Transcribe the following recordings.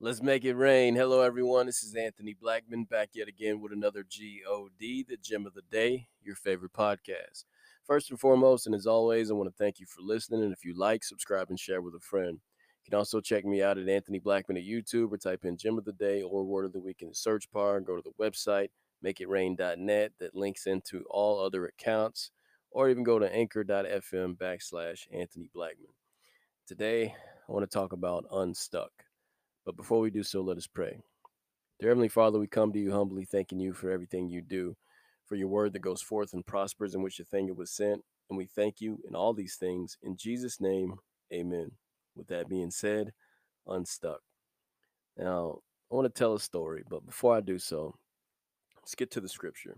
Let's make it rain. Hello, everyone. This is Anthony Blackman back yet again with another GOD, the Gem of the Day, your favorite podcast. First and foremost, and as always, I want to thank you for listening. And if you like, subscribe and share with a friend. You can also check me out at Anthony Blackman at YouTube or type in Gem of the Day or Word of the Week in the search bar. Go to the website, makeitrain.net, that links into all other accounts, or even go to anchor.fm backslash Anthony Blackman. Today, I want to talk about unstuck. But before we do so, let us pray. Dear Heavenly Father, we come to you humbly, thanking you for everything you do, for your word that goes forth and prospers, in which it was sent. And we thank you in all these things. In Jesus' name, amen. With that being said, unstuck. Now, I want to tell a story, but before I do so, let's get to the scripture.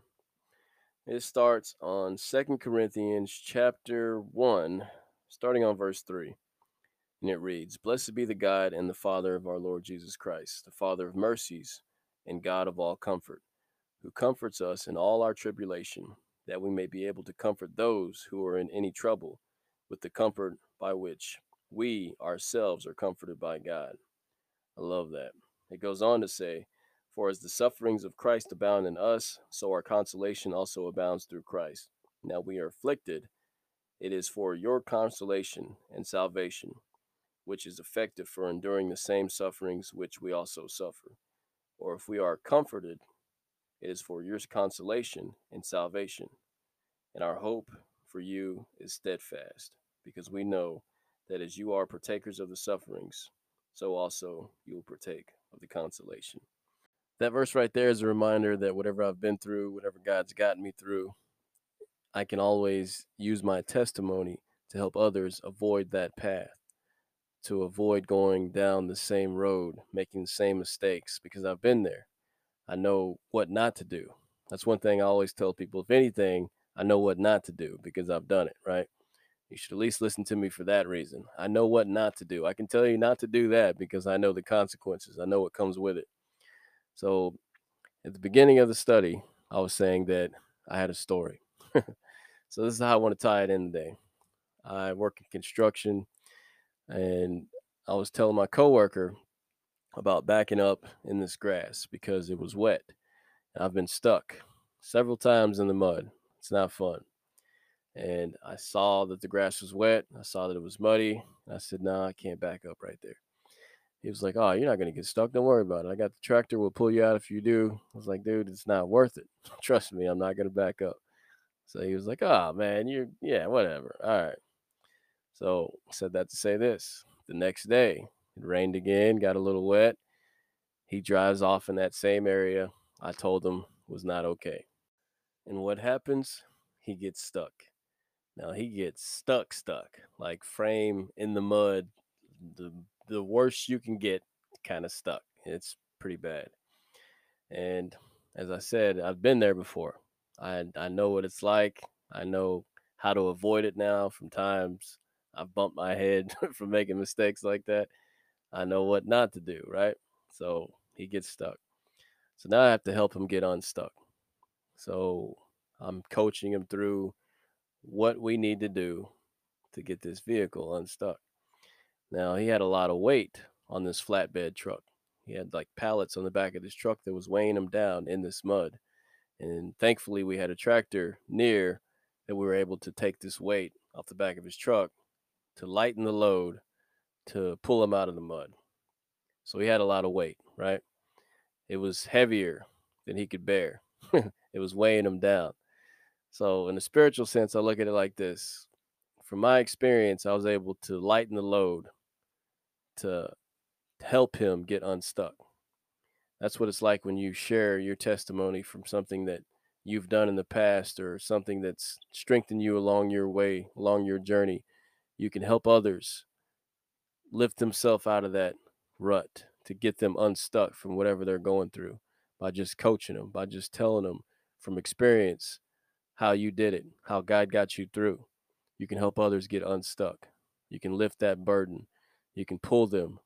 It starts on Second Corinthians chapter 1, starting on verse 3. And it reads Blessed be the God and the Father of our Lord Jesus Christ, the Father of mercies and God of all comfort, who comforts us in all our tribulation, that we may be able to comfort those who are in any trouble with the comfort by which we ourselves are comforted by God. I love that. It goes on to say, For as the sufferings of Christ abound in us, so our consolation also abounds through Christ. Now we are afflicted, it is for your consolation and salvation which is effective for enduring the same sufferings which we also suffer. Or if we are comforted, it is for your consolation and salvation. And our hope for you is steadfast, because we know that as you are partakers of the sufferings, so also you will partake of the consolation. That verse right there is a reminder that whatever I've been through, whatever God's gotten me through, I can always use my testimony to help others avoid that path to avoid going down the same road, making the same mistakes because I've been there. I know what not to do. That's one thing I always tell people. If anything, I know what not to do because I've done it, right? You should at least listen to me for that reason. I know what not to do. I can tell you not to do that because I know the consequences. I know what comes with it. So, at the beginning of the study, I was saying that I had a story. so, this is how I want to tie it in today. I work in construction and I was telling my coworker about backing up in this grass because it was wet. I've been stuck several times in the mud. It's not fun. And I saw that the grass was wet. I saw that it was muddy. I said, "No, nah, I can't back up right there." He was like, "Oh, you're not gonna get stuck. Don't worry about it. I got the tractor. We'll pull you out if you do." I was like, "Dude, it's not worth it. Trust me, I'm not gonna back up." So he was like, "Oh man, you're yeah, whatever. All right." So I said that to say this. The next day, it rained again, got a little wet. He drives off in that same area I told him was not okay. And what happens? He gets stuck. Now he gets stuck, stuck, like frame in the mud, the the worst you can get, kind of stuck. It's pretty bad. And as I said, I've been there before. I I know what it's like. I know how to avoid it now from times I've bumped my head from making mistakes like that. I know what not to do, right? So he gets stuck. So now I have to help him get unstuck. So I'm coaching him through what we need to do to get this vehicle unstuck. Now he had a lot of weight on this flatbed truck. He had like pallets on the back of this truck that was weighing him down in this mud. And thankfully we had a tractor near that we were able to take this weight off the back of his truck to lighten the load to pull him out of the mud. So he had a lot of weight, right? It was heavier than he could bear. it was weighing him down. So, in a spiritual sense, I look at it like this. From my experience, I was able to lighten the load to help him get unstuck. That's what it's like when you share your testimony from something that you've done in the past or something that's strengthened you along your way, along your journey you can help others lift themselves out of that rut to get them unstuck from whatever they're going through by just coaching them, by just telling them from experience how you did it, how God got you through. You can help others get unstuck. You can lift that burden. You can pull them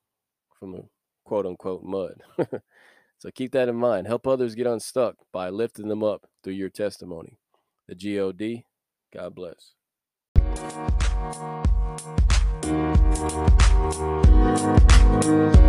from the quote unquote mud. so keep that in mind. Help others get unstuck by lifting them up through your testimony. The GOD, God bless. Thank you.